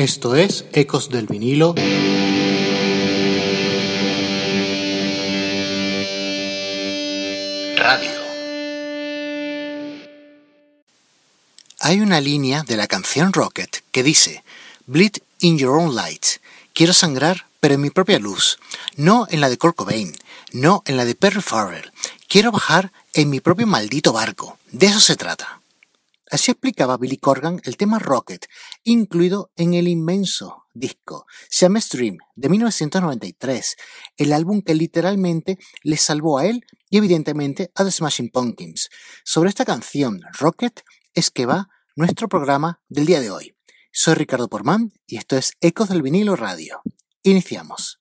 Esto es Ecos del vinilo. Radio. Hay una línea de la canción Rocket que dice, Bleed in your own light. Quiero sangrar, pero en mi propia luz. No en la de Kurt Cobain, no en la de Perry Farrell. Quiero bajar en mi propio maldito barco. De eso se trata. Así explicaba Billy Corgan el tema Rocket, incluido en el inmenso disco Siamese Stream de 1993, el álbum que literalmente le salvó a él y evidentemente a The Smashing Pumpkins. Sobre esta canción, Rocket, es que va nuestro programa del día de hoy. Soy Ricardo Porman y esto es Ecos del Vinilo Radio. Iniciamos.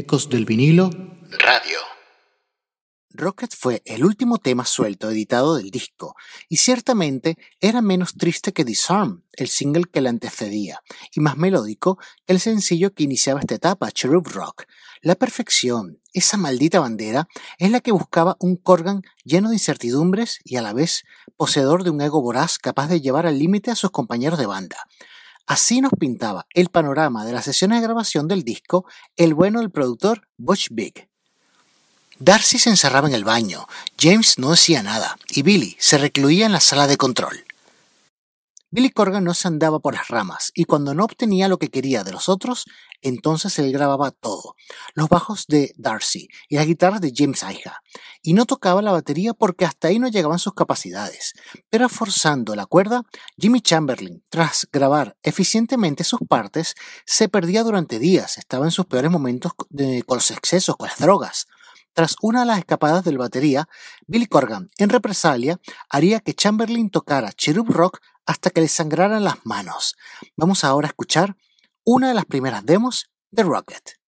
Del vinilo Radio. Rocket fue el último tema suelto editado del disco, y ciertamente era menos triste que Disarm, el single que le antecedía, y más melódico que el sencillo que iniciaba esta etapa, Cherub Rock. La perfección, esa maldita bandera, es la que buscaba un Corgan lleno de incertidumbres y a la vez poseedor de un ego voraz capaz de llevar al límite a sus compañeros de banda. Así nos pintaba el panorama de las sesiones de grabación del disco el bueno del productor Butch Big. Darcy se encerraba en el baño, James no decía nada y Billy se recluía en la sala de control. Billy Corgan no se andaba por las ramas y cuando no obtenía lo que quería de los otros, entonces él grababa todo, los bajos de Darcy y las guitarras de James Iha, y no tocaba la batería porque hasta ahí no llegaban sus capacidades. Pero forzando la cuerda, Jimmy Chamberlain, tras grabar eficientemente sus partes, se perdía durante días, estaba en sus peores momentos con los excesos, con las drogas. Tras una de las escapadas del batería, Billy Corgan, en represalia, haría que Chamberlain tocara Cherub Rock hasta que le sangraran las manos. Vamos ahora a escuchar una de las primeras demos de Rocket.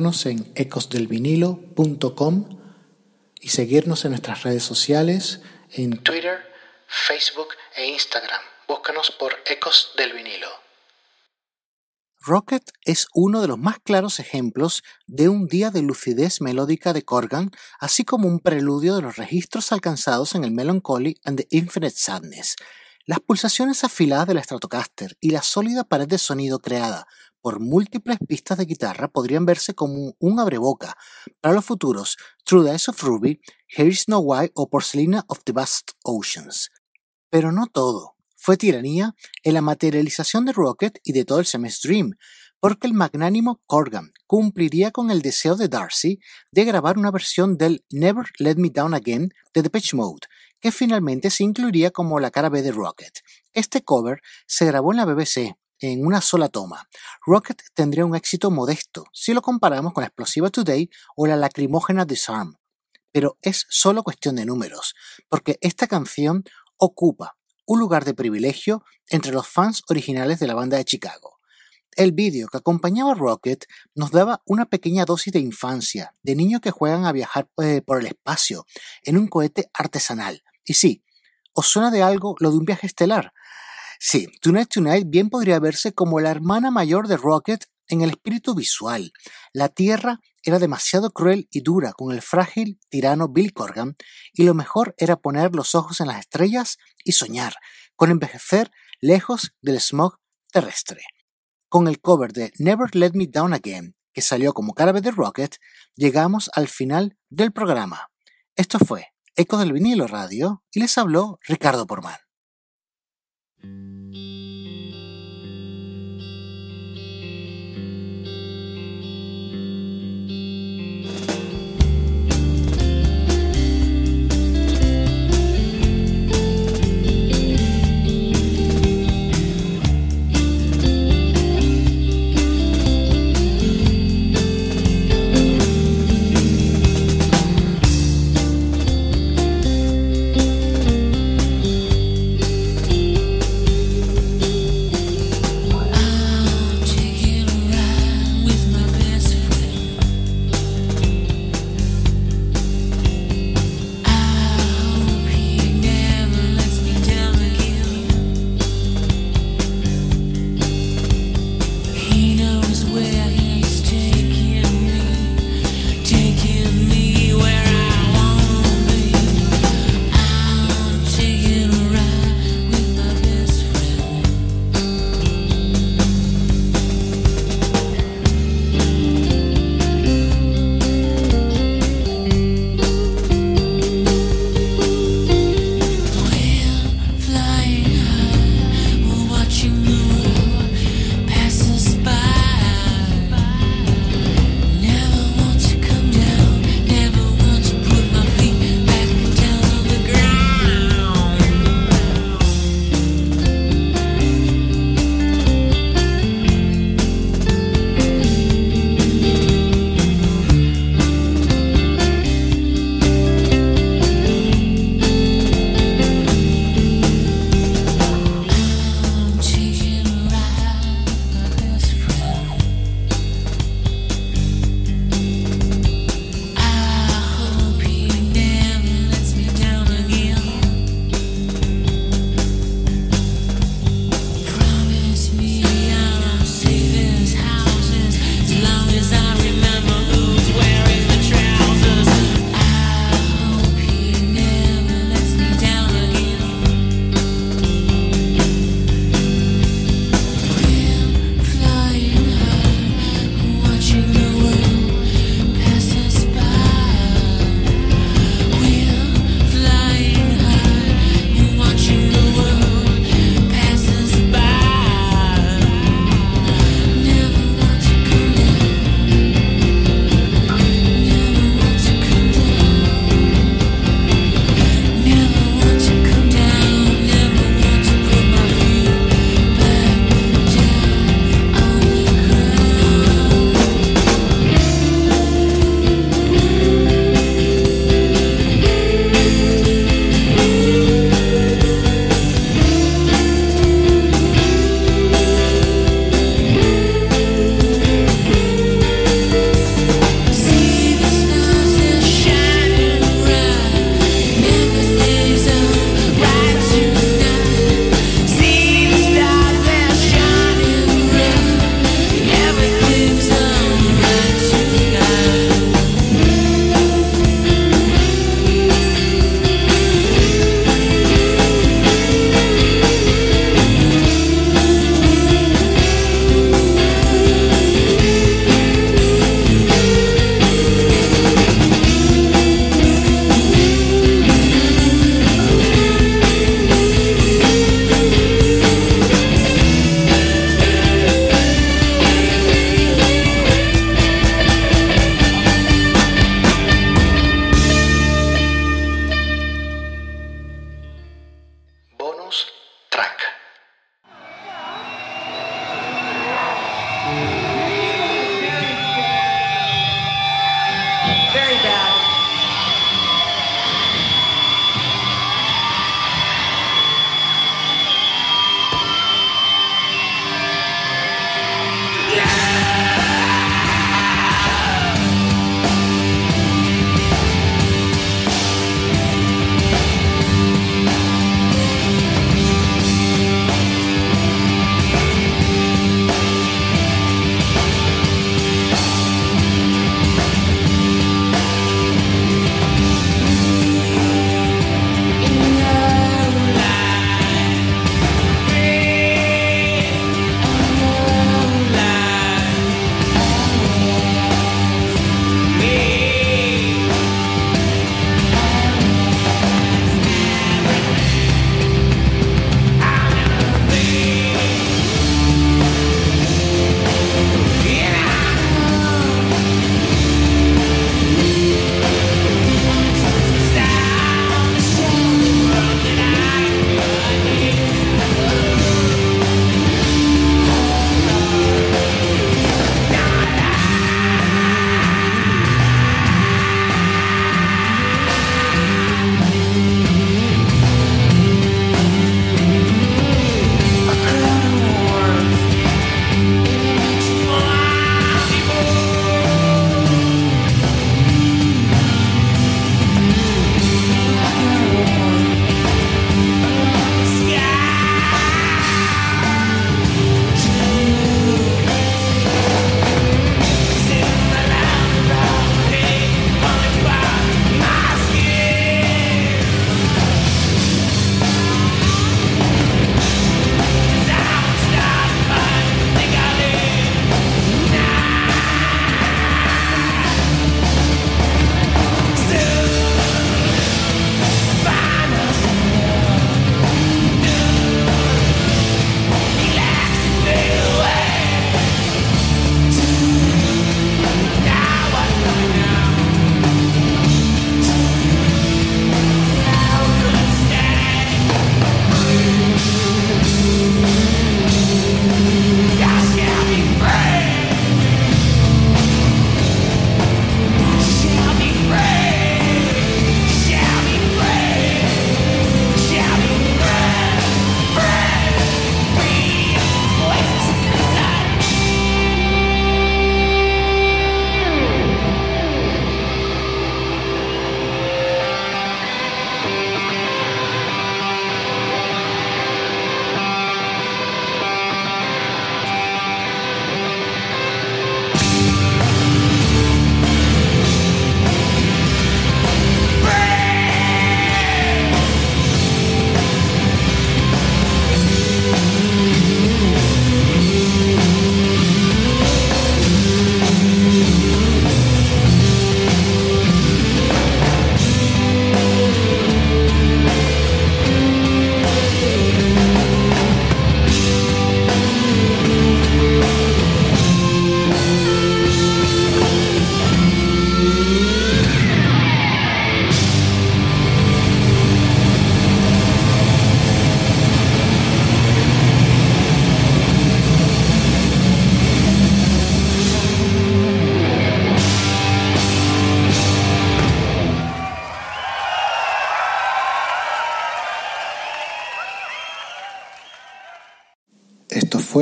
En ecosdelvinilo.com y seguirnos en nuestras redes sociales en Twitter, Facebook e Instagram. Búscanos por Ecos del Vinilo. Rocket es uno de los más claros ejemplos de un día de lucidez melódica de Corgan, así como un preludio de los registros alcanzados en el Melancholy and the Infinite Sadness. Las pulsaciones afiladas del Stratocaster y la sólida pared de sonido creada por múltiples pistas de guitarra podrían verse como un abreboca para los futuros True Days of Ruby, Here No Why o Porcelina of the Vast Oceans. Pero no todo. Fue tiranía en la materialización de Rocket y de todo el Semester Dream, porque el magnánimo Corgan cumpliría con el deseo de Darcy de grabar una versión del Never Let Me Down Again de Depeche Mode, que finalmente se incluiría como la cara B de Rocket. Este cover se grabó en la BBC en una sola toma. Rocket tendría un éxito modesto si lo comparamos con Explosiva Today o la lacrimógena Disarm. Pero es solo cuestión de números, porque esta canción ocupa un lugar de privilegio entre los fans originales de la banda de Chicago. El vídeo que acompañaba a Rocket nos daba una pequeña dosis de infancia, de niños que juegan a viajar eh, por el espacio en un cohete artesanal. Y sí, ¿os suena de algo lo de un viaje estelar? Sí, Tonight Tonight bien podría verse como la hermana mayor de Rocket en el espíritu visual. La Tierra era demasiado cruel y dura con el frágil tirano Bill Corgan, y lo mejor era poner los ojos en las estrellas y soñar, con envejecer lejos del smog terrestre. Con el cover de Never Let Me Down Again, que salió como cara de Rocket, llegamos al final del programa. Esto fue Eco del Vinilo Radio y les habló Ricardo Porman.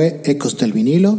Ecos del vinilo.